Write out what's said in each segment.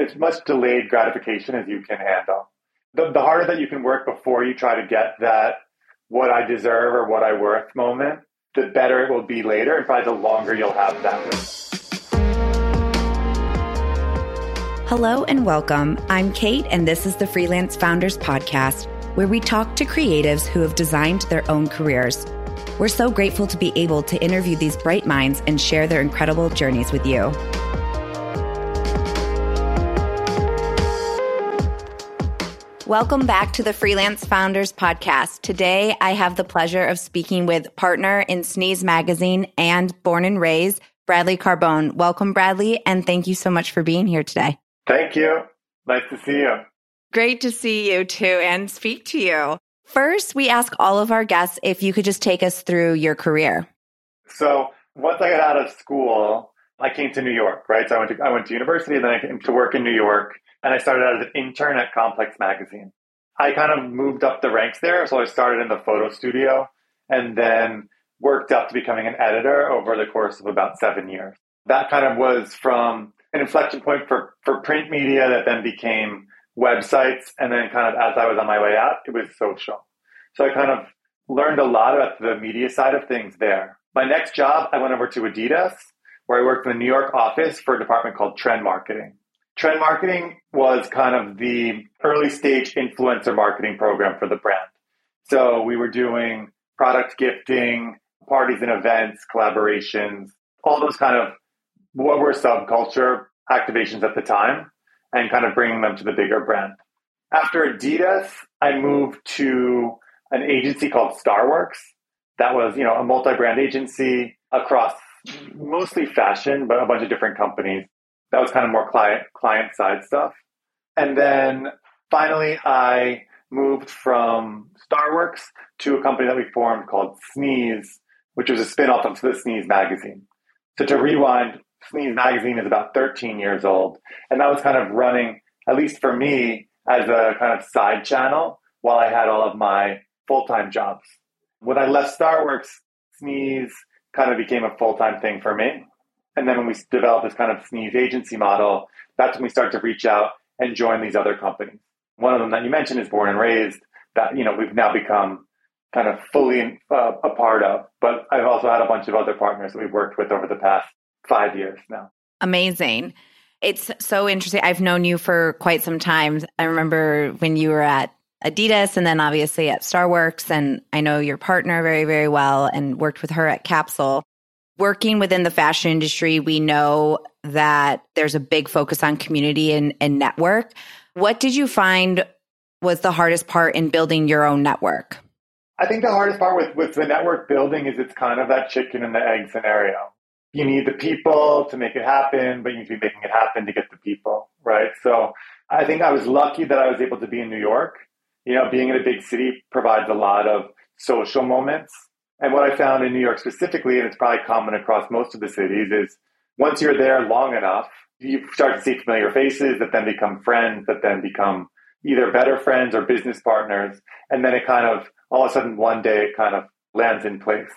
as much delayed gratification as you can handle. The, the harder that you can work before you try to get that what I deserve or what I worth moment, the better it will be later, and probably the longer you'll have that. Hello and welcome. I'm Kate, and this is the Freelance Founders Podcast, where we talk to creatives who have designed their own careers. We're so grateful to be able to interview these bright minds and share their incredible journeys with you. Welcome back to the Freelance Founders Podcast. Today, I have the pleasure of speaking with partner in Sneeze Magazine and Born and Raised, Bradley Carbone. Welcome, Bradley, and thank you so much for being here today. Thank you. Nice to see you. Great to see you too and speak to you. First, we ask all of our guests if you could just take us through your career. So, once I got out of school, I came to New York, right? So I went to I went to university, and then I came to work in New York and I started out as an intern at Complex Magazine. I kind of moved up the ranks there. So I started in the photo studio and then worked up to becoming an editor over the course of about seven years. That kind of was from an inflection point for, for print media that then became websites. And then kind of as I was on my way out, it was social. So I kind of learned a lot about the media side of things there. My next job, I went over to Adidas, where I worked in the New York office for a department called trend marketing. Trend marketing was kind of the early stage influencer marketing program for the brand. So we were doing product gifting, parties and events, collaborations, all those kind of what were subculture activations at the time and kind of bringing them to the bigger brand. After Adidas, I moved to an agency called Starworks. That was, you know, a multi-brand agency across mostly fashion, but a bunch of different companies. That was kind of more client client side stuff. And then finally, I moved from Starworks to a company that we formed called Sneeze, which was a spin-off of the Sneeze magazine. So to rewind, Sneeze magazine is about 13 years old. And that was kind of running, at least for me, as a kind of side channel while I had all of my full-time jobs. When I left Starworks, Sneeze kind of became a full-time thing for me. And then when we develop this kind of sneeze agency model, that's when we start to reach out and join these other companies. One of them that you mentioned is Born and Raised, that you know we've now become kind of fully uh, a part of. But I've also had a bunch of other partners that we've worked with over the past five years now. Amazing. It's so interesting. I've known you for quite some time. I remember when you were at Adidas and then obviously at Starworks. And I know your partner very, very well and worked with her at Capsule working within the fashion industry, we know that there's a big focus on community and, and network. What did you find was the hardest part in building your own network? I think the hardest part with, with the network building is it's kind of that chicken and the egg scenario. You need the people to make it happen, but you need to be making it happen to get the people, right? So I think I was lucky that I was able to be in New York. You know, being in a big city provides a lot of social moments and what I found in New York specifically, and it's probably common across most of the cities, is once you're there long enough, you start to see familiar faces that then become friends, that then become either better friends or business partners. And then it kind of, all of a sudden, one day it kind of lands in place.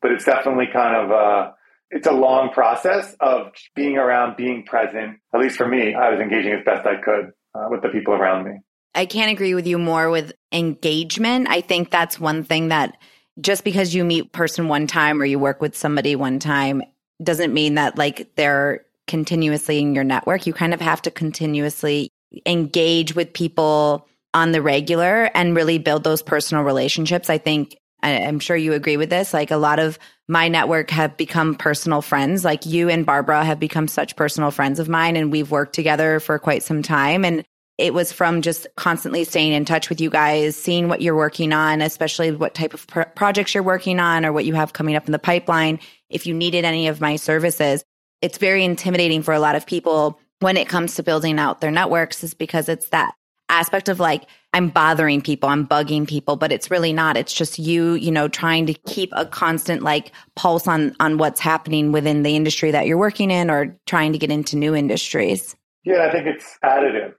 But it's definitely kind of a, it's a long process of being around, being present. At least for me, I was engaging as best I could uh, with the people around me. I can't agree with you more with engagement. I think that's one thing that just because you meet person one time or you work with somebody one time doesn't mean that like they're continuously in your network. You kind of have to continuously engage with people on the regular and really build those personal relationships. I think I'm sure you agree with this. Like a lot of my network have become personal friends. Like you and Barbara have become such personal friends of mine and we've worked together for quite some time. And it was from just constantly staying in touch with you guys, seeing what you're working on, especially what type of projects you're working on or what you have coming up in the pipeline. If you needed any of my services, it's very intimidating for a lot of people when it comes to building out their networks, is because it's that aspect of like, I'm bothering people, I'm bugging people, but it's really not. It's just you, you know, trying to keep a constant like pulse on on what's happening within the industry that you're working in or trying to get into new industries. Yeah, I think it's additive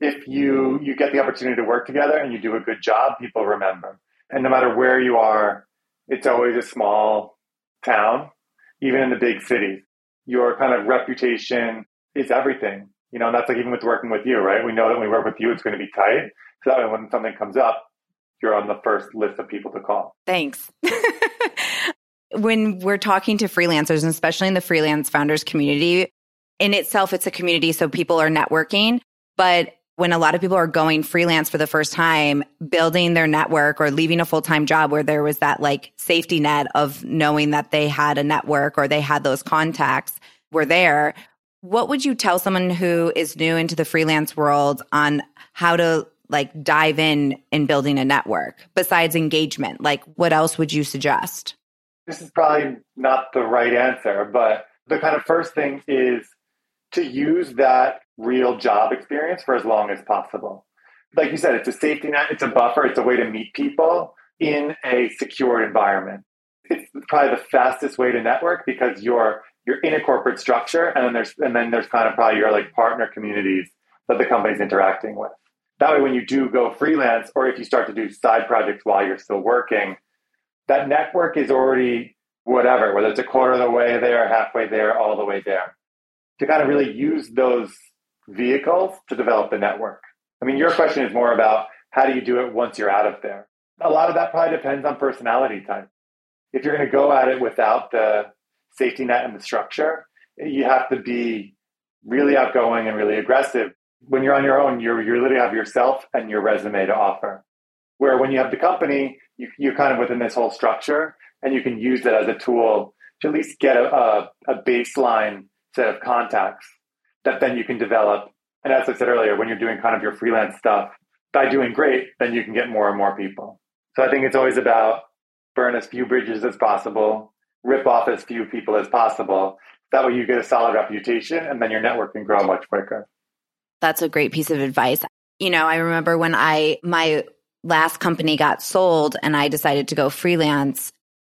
if you you get the opportunity to work together and you do a good job, people remember. And no matter where you are, it's always a small town, even in the big cities. Your kind of reputation is everything. You know, and that's like even with working with you, right? We know that when we work with you, it's going to be tight. So that way when something comes up, you're on the first list of people to call. Thanks. when we're talking to freelancers, and especially in the freelance founders community, in itself, it's a community. So people are networking. But when a lot of people are going freelance for the first time, building their network or leaving a full time job where there was that like safety net of knowing that they had a network or they had those contacts were there. What would you tell someone who is new into the freelance world on how to like dive in in building a network besides engagement? Like, what else would you suggest? This is probably not the right answer, but the kind of first thing is to use that real job experience for as long as possible. Like you said, it's a safety net, it's a buffer, it's a way to meet people in a secure environment. It's probably the fastest way to network because you're you're in a corporate structure and then there's and then there's kind of probably your like partner communities that the company's interacting with. That way when you do go freelance or if you start to do side projects while you're still working, that network is already whatever, whether it's a quarter of the way there, halfway there, all the way there to kind of really use those vehicles to develop the network. I mean, your question is more about how do you do it once you're out of there? A lot of that probably depends on personality type. If you're going to go at it without the safety net and the structure, you have to be really outgoing and really aggressive. When you're on your own, you're, you literally have yourself and your resume to offer. Where when you have the company, you, you're kind of within this whole structure and you can use it as a tool to at least get a, a, a baseline set of contacts that then you can develop. And as I said earlier, when you're doing kind of your freelance stuff, by doing great, then you can get more and more people. So I think it's always about burn as few bridges as possible, rip off as few people as possible. That way you get a solid reputation and then your network can grow much quicker. That's a great piece of advice. You know, I remember when I, my last company got sold and I decided to go freelance,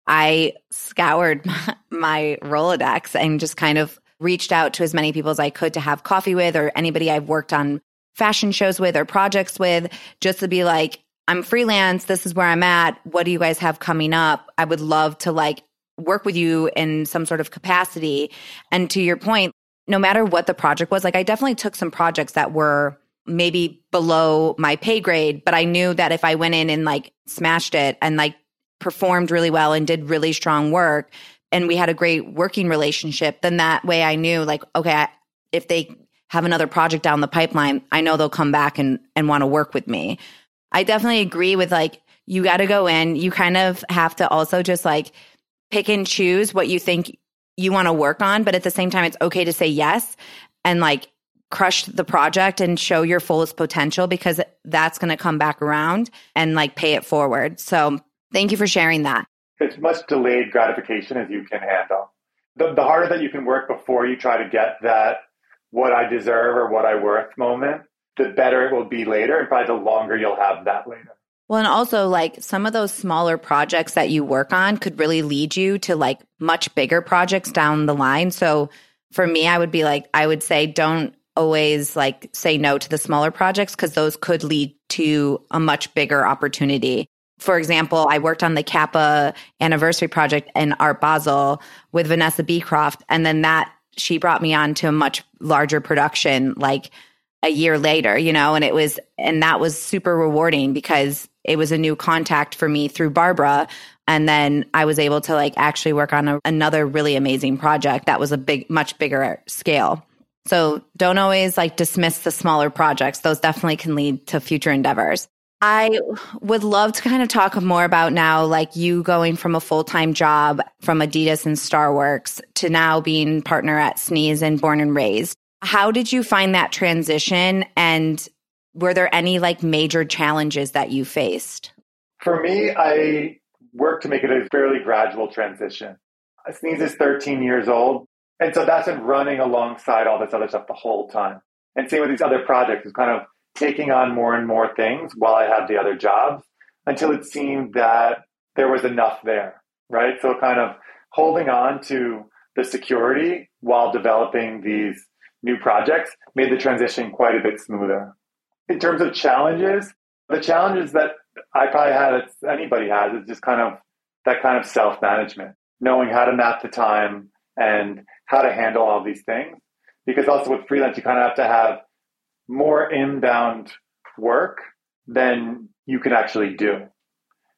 I scoured my, my Rolodex and just kind of reached out to as many people as I could to have coffee with or anybody I've worked on fashion shows with or projects with, just to be like, I'm freelance. This is where I'm at. What do you guys have coming up? I would love to like work with you in some sort of capacity. And to your point, no matter what the project was, like I definitely took some projects that were maybe below my pay grade, but I knew that if I went in and like smashed it and like performed really well and did really strong work, and we had a great working relationship, then that way I knew like, okay, if they have another project down the pipeline, I know they'll come back and, and want to work with me. I definitely agree with like, you got to go in. You kind of have to also just like pick and choose what you think you want to work on. But at the same time, it's okay to say yes and like crush the project and show your fullest potential because that's going to come back around and like pay it forward. So thank you for sharing that as much delayed gratification as you can handle. The, the harder that you can work before you try to get that what I deserve or what I worth moment, the better it will be later, and probably the longer you'll have that later. Well, and also like some of those smaller projects that you work on could really lead you to like much bigger projects down the line. So for me, I would be like, I would say don't always like say no to the smaller projects because those could lead to a much bigger opportunity for example, I worked on the Kappa anniversary project in Art Basel with Vanessa Beecroft. And then that she brought me on to a much larger production like a year later, you know, and it was, and that was super rewarding because it was a new contact for me through Barbara. And then I was able to like actually work on a, another really amazing project that was a big, much bigger scale. So don't always like dismiss the smaller projects. Those definitely can lead to future endeavors. I would love to kind of talk more about now, like you going from a full time job from Adidas and Starworks to now being partner at Sneeze and Born and Raised. How did you find that transition? And were there any like major challenges that you faced? For me, I worked to make it a fairly gradual transition. Sneeze is 13 years old. And so that's been running alongside all this other stuff the whole time. And same with these other projects, it's kind of taking on more and more things while I had the other jobs until it seemed that there was enough there, right? So kind of holding on to the security while developing these new projects made the transition quite a bit smoother. In terms of challenges, the challenges that I probably had, as anybody has, is just kind of that kind of self management, knowing how to map the time and how to handle all these things. because also with freelance, you kind of have to have more inbound work than you can actually do,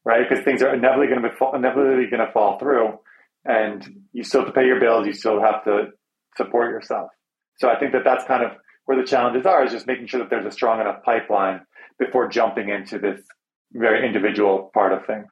right? Because things are inevitably going to be inevitably going to fall through, and you still have to pay your bills. You still have to support yourself. So I think that that's kind of where the challenges are is just making sure that there's a strong enough pipeline before jumping into this very individual part of things.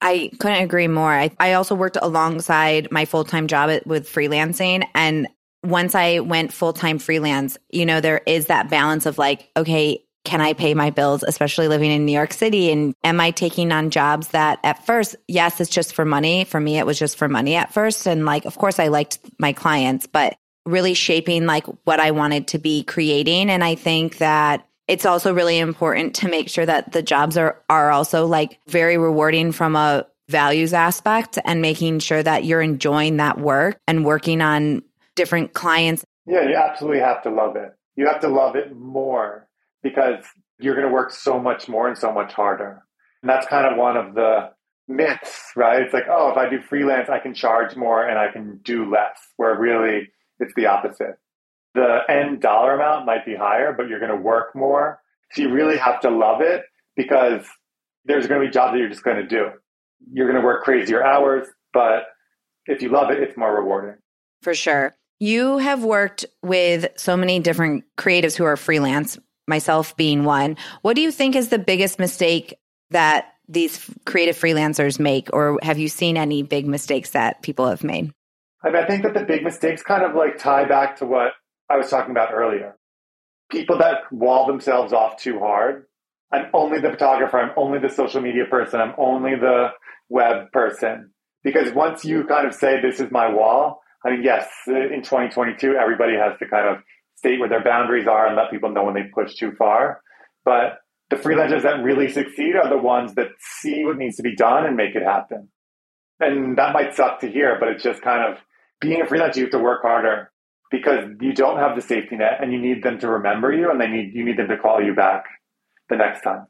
I couldn't agree more. I, I also worked alongside my full time job with freelancing. And once I went full time freelance, you know, there is that balance of like, okay, can I pay my bills, especially living in New York City? And am I taking on jobs that at first, yes, it's just for money. For me, it was just for money at first. And like, of course, I liked my clients, but really shaping like what I wanted to be creating. And I think that it's also really important to make sure that the jobs are are also like very rewarding from a values aspect and making sure that you're enjoying that work and working on different clients. Yeah, you absolutely have to love it. You have to love it more because you're going to work so much more and so much harder. And that's kind of one of the myths, right? It's like, oh, if I do freelance, I can charge more and I can do less, where really it's the opposite the end dollar amount might be higher, but you're going to work more. So you really have to love it because there's going to be jobs that you're just going to do. You're going to work crazier hours, but if you love it, it's more rewarding. For sure. You have worked with so many different creatives who are freelance, myself being one. What do you think is the biggest mistake that these creative freelancers make, or have you seen any big mistakes that people have made? I, mean, I think that the big mistakes kind of like tie back to what I was talking about earlier. People that wall themselves off too hard. I'm only the photographer. I'm only the social media person. I'm only the web person. Because once you kind of say, this is my wall, I mean, yes, in 2022, everybody has to kind of state where their boundaries are and let people know when they push too far. But the freelancers that really succeed are the ones that see what needs to be done and make it happen. And that might suck to hear, but it's just kind of being a freelancer, you have to work harder because you don't have the safety net and you need them to remember you and they need you need them to call you back the next time.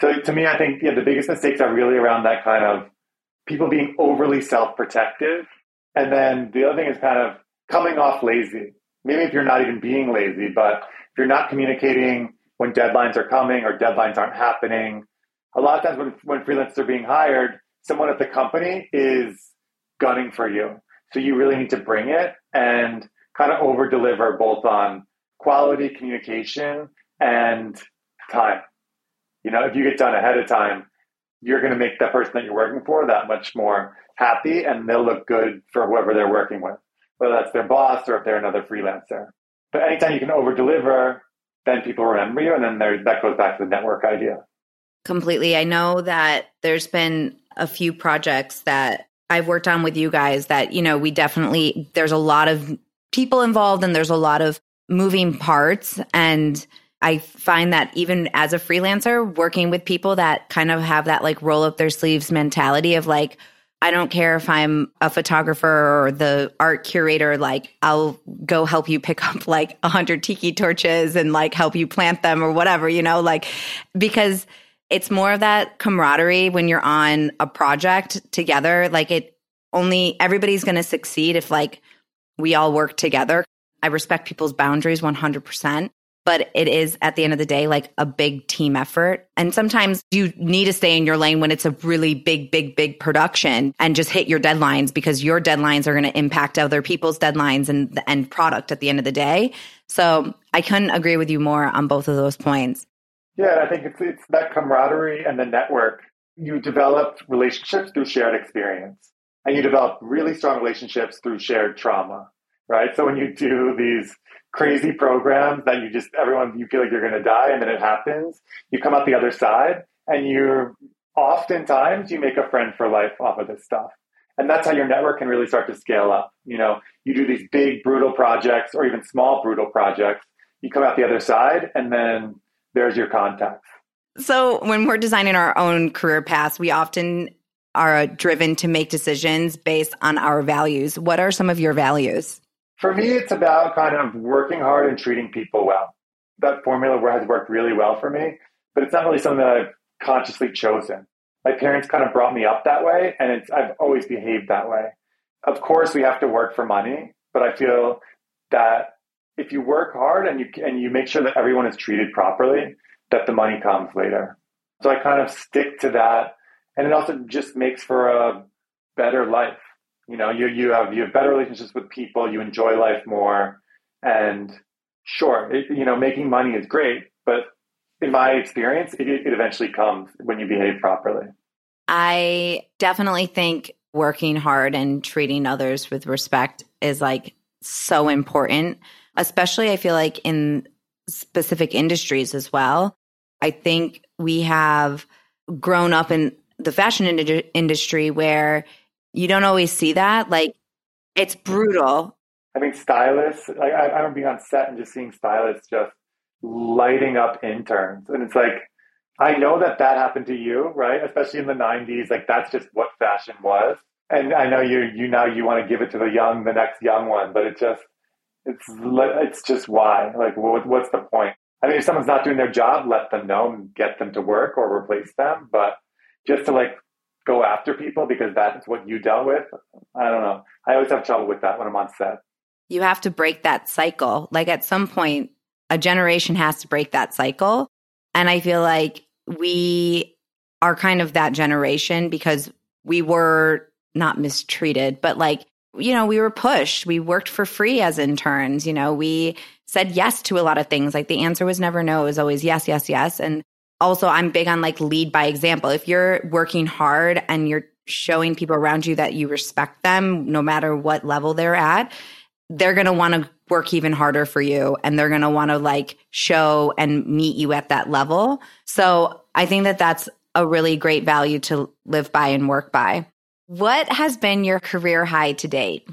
So to me, I think yeah, the biggest mistakes are really around that kind of people being overly self-protective. And then the other thing is kind of coming off lazy. Maybe if you're not even being lazy, but if you're not communicating when deadlines are coming or deadlines aren't happening, a lot of times when, when freelancers are being hired, someone at the company is gunning for you. So you really need to bring it. And kind of over deliver both on quality communication and time. You know, if you get done ahead of time, you're going to make the person that you're working for that much more happy and they'll look good for whoever they're working with, whether that's their boss or if they're another freelancer. But anytime you can over deliver, then people remember you. And then there, that goes back to the network idea. Completely. I know that there's been a few projects that I've worked on with you guys that, you know, we definitely, there's a lot of people involved and there's a lot of moving parts. And I find that even as a freelancer, working with people that kind of have that like roll up their sleeves mentality of like, I don't care if I'm a photographer or the art curator, like I'll go help you pick up like a hundred tiki torches and like help you plant them or whatever, you know, like because it's more of that camaraderie when you're on a project together. Like it only everybody's going to succeed if like we all work together. I respect people's boundaries 100%, but it is at the end of the day like a big team effort. And sometimes you need to stay in your lane when it's a really big, big, big production and just hit your deadlines because your deadlines are going to impact other people's deadlines and the end product at the end of the day. So I couldn't agree with you more on both of those points. Yeah, I think it's, it's that camaraderie and the network. You develop relationships through shared experience and you develop really strong relationships through shared trauma, right? So when you do these crazy programs that you just, everyone, you feel like you're going to die and then it happens, you come out the other side and you're oftentimes you make a friend for life off of this stuff. And that's how your network can really start to scale up. You know, you do these big, brutal projects or even small, brutal projects. You come out the other side and then there's your contacts. So when we're designing our own career paths, we often are driven to make decisions based on our values. What are some of your values? For me, it's about kind of working hard and treating people well. That formula has worked really well for me, but it's not really something that I've consciously chosen. My parents kind of brought me up that way, and I've always behaved that way. Of course, we have to work for money, but I feel that if you work hard and you and you make sure that everyone is treated properly, that the money comes later. So I kind of stick to that, and it also just makes for a better life. You know, you you have you have better relationships with people, you enjoy life more, and sure, it, you know, making money is great, but in my experience, it, it eventually comes when you behave properly. I definitely think working hard and treating others with respect is like so important, especially I feel like in specific industries as well. I think we have grown up in the fashion ind- industry where you don't always see that. Like it's brutal. I mean, stylists, like, I, I remember being on set and just seeing stylists just lighting up interns. And it's like, I know that that happened to you, right? Especially in the 90s. Like, that's just what fashion was. And I know you, you now you want to give it to the young, the next young one, but it just, it's, it's just why. Like, what, what's the point? I mean, if someone's not doing their job, let them know and get them to work or replace them. But just to like go after people because that's what you dealt with, I don't know. I always have trouble with that when I'm on set. You have to break that cycle. Like at some point, a generation has to break that cycle. And I feel like we are kind of that generation because we were not mistreated, but like, you know, we were pushed. We worked for free as interns. You know, we said yes to a lot of things. Like the answer was never no, it was always yes, yes, yes. And also, I'm big on like lead by example. If you're working hard and you're showing people around you that you respect them, no matter what level they're at, they're going to want to work even harder for you and they're going to want to like show and meet you at that level. So I think that that's a really great value to live by and work by. What has been your career high to date?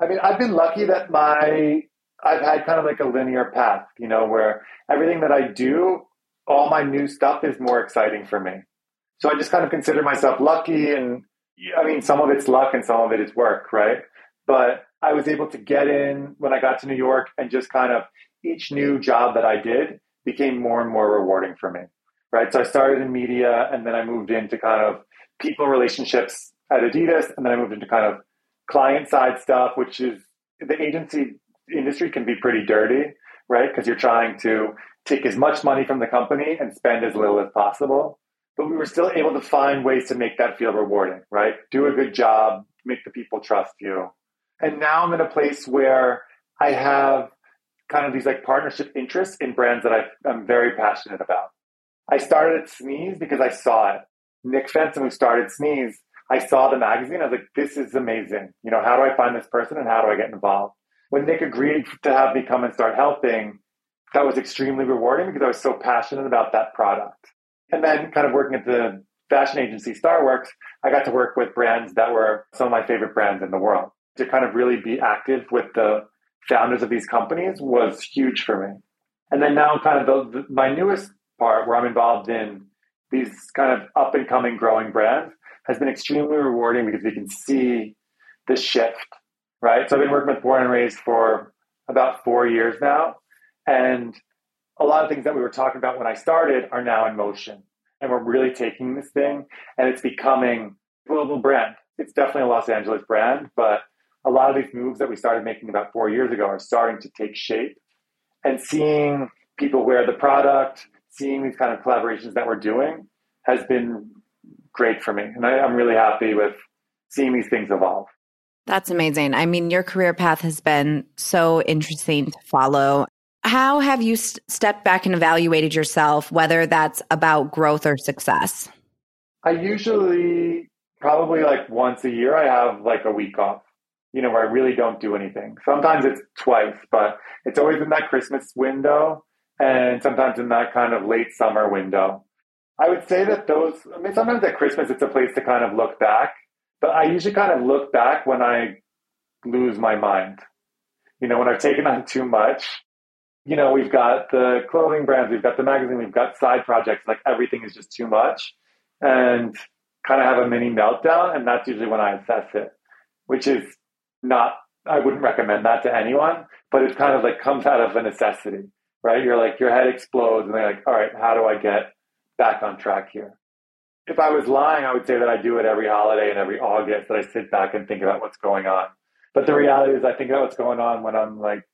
I mean, I've been lucky that my I've had kind of like a linear path, you know, where everything that I do, all my new stuff is more exciting for me. So I just kind of consider myself lucky and I mean, some of it's luck and some of it is work, right? But I was able to get in when I got to New York and just kind of each new job that I did became more and more rewarding for me. Right. So I started in media and then I moved into kind of people relationships at Adidas. And then I moved into kind of client side stuff, which is the agency industry can be pretty dirty, right? Because you're trying to take as much money from the company and spend as little as possible. But we were still able to find ways to make that feel rewarding, right? Do a good job, make the people trust you. And now I'm in a place where I have kind of these like partnership interests in brands that I, am very passionate about. I started at Sneeze because I saw it. Nick Fenton, who started Sneeze, I saw the magazine. I was like, this is amazing. You know, how do I find this person and how do I get involved? When Nick agreed to have me come and start helping, that was extremely rewarding because I was so passionate about that product. And then kind of working at the fashion agency Starworks, I got to work with brands that were some of my favorite brands in the world to kind of really be active with the founders of these companies was huge for me. And then now, kind of the, my newest part where I'm involved in these kind of up and coming growing brands has been extremely rewarding because we can see the shift, right? So I've been working with Born and Raised for about four years now. And a lot of things that we were talking about when I started are now in motion. And we're really taking this thing and it's becoming a global brand. It's definitely a Los Angeles brand, but a lot of these moves that we started making about four years ago are starting to take shape and seeing people wear the product, seeing these kind of collaborations that we're doing has been great for me. And I, am really happy with seeing these things evolve. That's amazing. I mean, your career path has been so interesting to follow. How have you st- stepped back and evaluated yourself, whether that's about growth or success? I usually, probably like once a year, I have like a week off you know, where I really don't do anything. Sometimes it's twice, but it's always in that Christmas window and sometimes in that kind of late summer window. I would say that those, I mean, sometimes at Christmas it's a place to kind of look back, but I usually kind of look back when I lose my mind. You know, when I've taken on too much. You know, we've got the clothing brands, we've got the magazine, we've got side projects, like everything is just too much. And kind of have a mini meltdown, and that's usually when I assess it, which is not I wouldn't recommend that to anyone, but it kind of like comes out of a necessity, right? You're like your head explodes and they're like, all right, how do I get back on track here? If I was lying, I would say that I do it every holiday and every August that I sit back and think about what's going on. But the reality is I think about what's going on when I'm like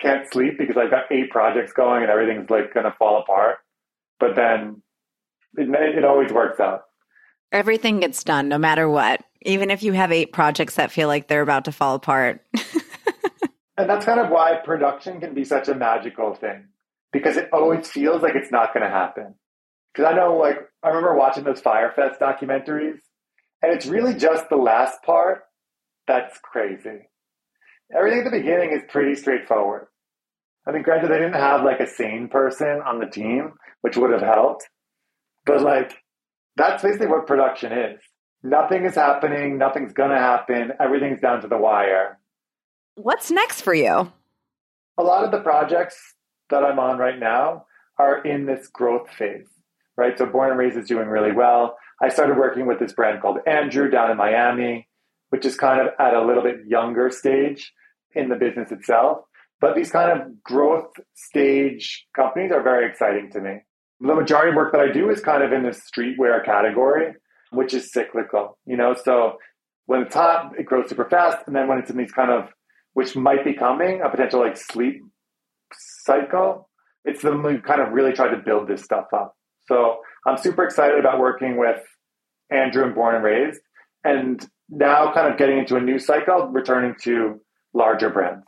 can't sleep because I've got eight projects going and everything's like going to fall apart. But then it, it always works out. Everything gets done no matter what, even if you have eight projects that feel like they're about to fall apart. and that's kind of why production can be such a magical thing because it always feels like it's not going to happen. Because I know, like, I remember watching those Fyre Fest documentaries, and it's really just the last part that's crazy. Everything at the beginning is pretty straightforward. I mean, granted, they didn't have like a sane person on the team, which would have helped. But like, that's basically what production is. Nothing is happening. Nothing's going to happen. Everything's down to the wire. What's next for you? A lot of the projects that I'm on right now are in this growth phase, right? So Born and Raised is doing really well. I started working with this brand called Andrew down in Miami, which is kind of at a little bit younger stage in the business itself. But these kind of growth stage companies are very exciting to me. The majority of work that I do is kind of in the streetwear category, which is cyclical, you know? So when it's hot, it grows super fast. And then when it's in these kind of, which might be coming, a potential like sleep cycle, it's them we kind of really tried to build this stuff up. So I'm super excited about working with Andrew and Born and Raised, and now kind of getting into a new cycle, returning to larger brands.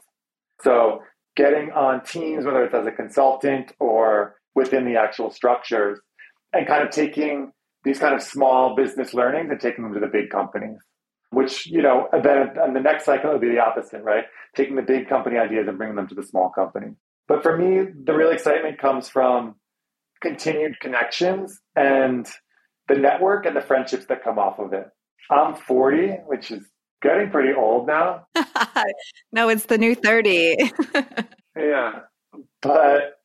So getting on teams, whether it's as a consultant or within the actual structures, and kind of taking these kind of small business learnings and taking them to the big companies. Which, you know, then and the next cycle it would be the opposite, right? Taking the big company ideas and bringing them to the small company. But for me, the real excitement comes from continued connections and the network and the friendships that come off of it. I'm 40, which is getting pretty old now. no, it's the new 30. yeah. But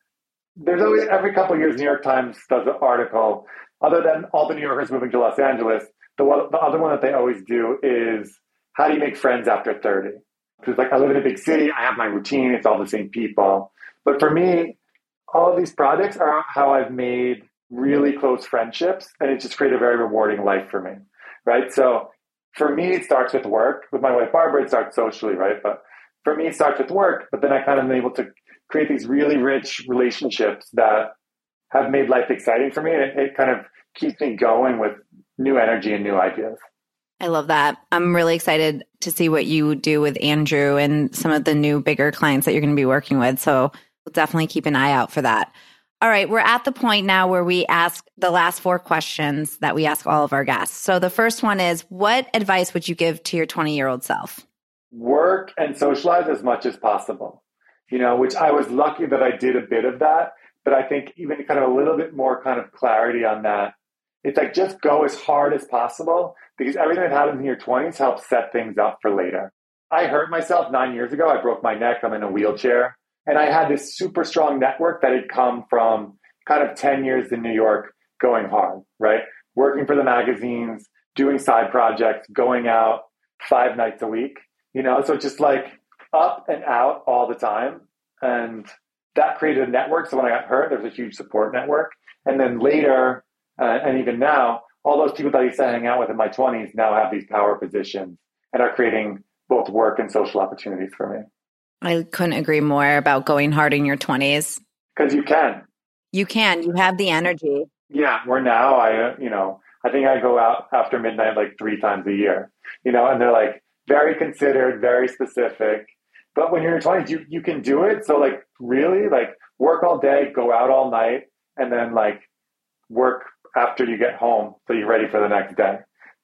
there's always, every couple of years, New York Times does an article. Other than all the New Yorkers moving to Los Angeles, the, one, the other one that they always do is how do you make friends after 30? Because, like, I live in a big city, I have my routine, it's all the same people. But for me, all of these projects are how I've made really close friendships, and it just created a very rewarding life for me, right? So for me, it starts with work. With my wife Barbara, it starts socially, right? But for me, it starts with work. But then I kind of am able to create these really rich relationships that have made life exciting for me, and it, it kind of keeps me going with new energy and new ideas. I love that. I'm really excited to see what you do with Andrew and some of the new bigger clients that you're going to be working with. So we'll definitely keep an eye out for that. All right, we're at the point now where we ask the last four questions that we ask all of our guests. So the first one is What advice would you give to your 20 year old self? Work and socialize as much as possible, you know, which I was lucky that I did a bit of that. But I think even kind of a little bit more kind of clarity on that. It's like just go as hard as possible because everything that happens in your 20s helps set things up for later. I hurt myself nine years ago. I broke my neck. I'm in a wheelchair. And I had this super strong network that had come from kind of 10 years in New York going hard, right? Working for the magazines, doing side projects, going out five nights a week, you know, so just like up and out all the time. And that created a network. So when I got hurt, there's a huge support network. And then later, uh, and even now, all those people that I used to hang out with in my 20s now have these power positions and are creating both work and social opportunities for me. I couldn't agree more about going hard in your 20s. Because you can. You can. You have the energy. Yeah. Where now, I, uh, you know, I think I go out after midnight like three times a year, you know, and they're like very considered, very specific. But when you're in your 20s, you, you can do it. So, like, really, like, work all day, go out all night, and then, like, work after you get home so you're ready for the next day.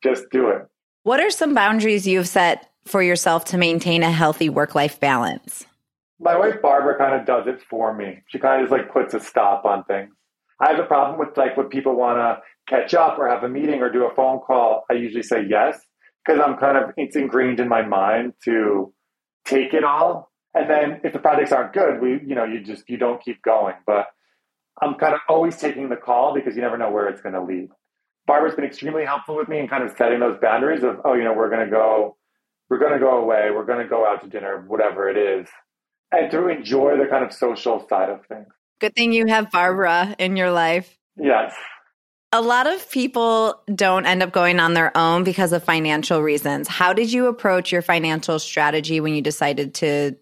Just do it. What are some boundaries you've set for yourself to maintain a healthy work life balance? My wife Barbara kind of does it for me. She kind of just like puts a stop on things. I have a problem with like when people want to catch up or have a meeting or do a phone call. I usually say yes because I'm kind of it's ingrained in my mind to take it all. And then if the projects aren't good, we you know you just you don't keep going. But I'm kind of always taking the call because you never know where it's going to lead. Barbara's been extremely helpful with me in kind of setting those boundaries of, oh, you know, we're going to go, we're going to go away, we're going to go out to dinner, whatever it is, and to enjoy the kind of social side of things. Good thing you have Barbara in your life. Yes. A lot of people don't end up going on their own because of financial reasons. How did you approach your financial strategy when you decided to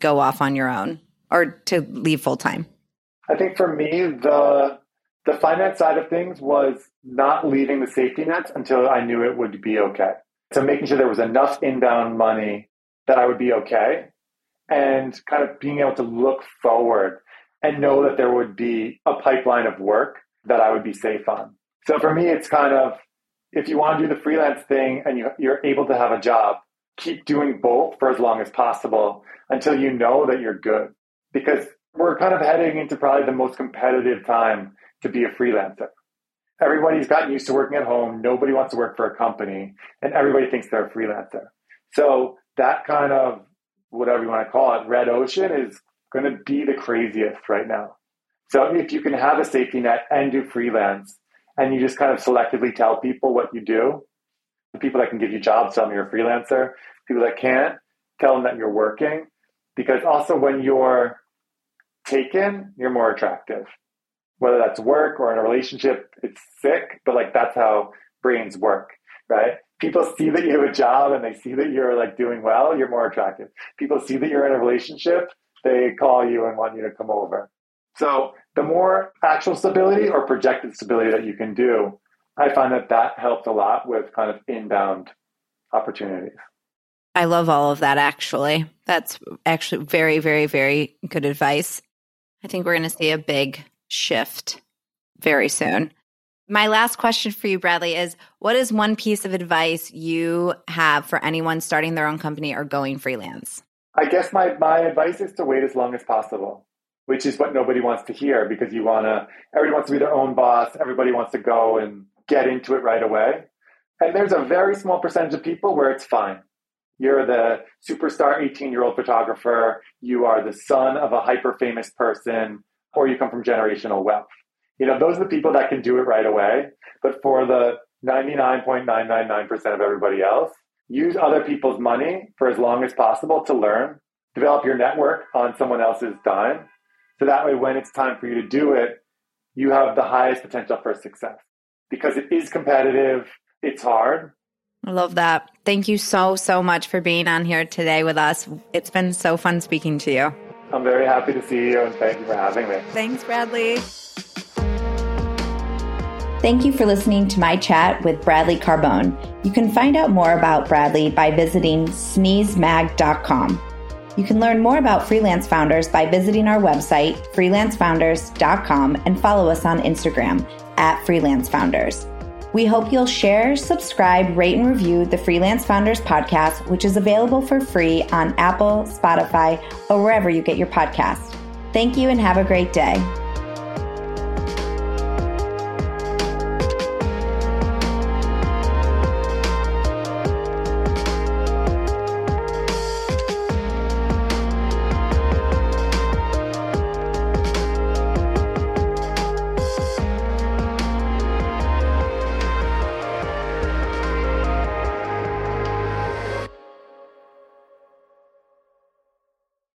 go off on your own? or to leave full time? I think for me, the the finance side of things was not leaving the safety nets until I knew it would be okay. So making sure there was enough inbound money that I would be okay and kind of being able to look forward and know that there would be a pipeline of work that I would be safe on. So for me, it's kind of if you want to do the freelance thing and you, you're able to have a job, keep doing both for as long as possible until you know that you're good. Because we're kind of heading into probably the most competitive time to be a freelancer. Everybody's gotten used to working at home. Nobody wants to work for a company, and everybody thinks they're a freelancer. So that kind of whatever you want to call it, red ocean is going to be the craziest right now. So if you can have a safety net and do freelance, and you just kind of selectively tell people what you do, the people that can give you jobs tell them you're a freelancer. People that can't, tell them that you're working. Because also when you're taken, you're more attractive. Whether that's work or in a relationship, it's sick, but like that's how brains work, right? People see that you have a job and they see that you're like doing well, you're more attractive. People see that you're in a relationship, they call you and want you to come over. So the more actual stability or projected stability that you can do, I find that that helps a lot with kind of inbound opportunities. I love all of that, actually. That's actually very, very, very good advice. I think we're going to see a big shift very soon. My last question for you, Bradley, is what is one piece of advice you have for anyone starting their own company or going freelance? I guess my, my advice is to wait as long as possible, which is what nobody wants to hear because you want to, everybody wants to be their own boss. Everybody wants to go and get into it right away. And there's a very small percentage of people where it's fine. You're the superstar 18 year old photographer. You are the son of a hyper famous person, or you come from generational wealth. You know, those are the people that can do it right away. But for the 99.999% of everybody else, use other people's money for as long as possible to learn, develop your network on someone else's dime. So that way, when it's time for you to do it, you have the highest potential for success because it is competitive. It's hard, I love that. Thank you so, so much for being on here today with us. It's been so fun speaking to you. I'm very happy to see you and thank you for having me. Thanks, Bradley. Thank you for listening to my chat with Bradley Carbone. You can find out more about Bradley by visiting sneezemag.com. You can learn more about Freelance Founders by visiting our website, freelancefounders.com, and follow us on Instagram at Freelance Founders. We hope you'll share, subscribe, rate, and review the Freelance Founders podcast, which is available for free on Apple, Spotify, or wherever you get your podcast. Thank you and have a great day.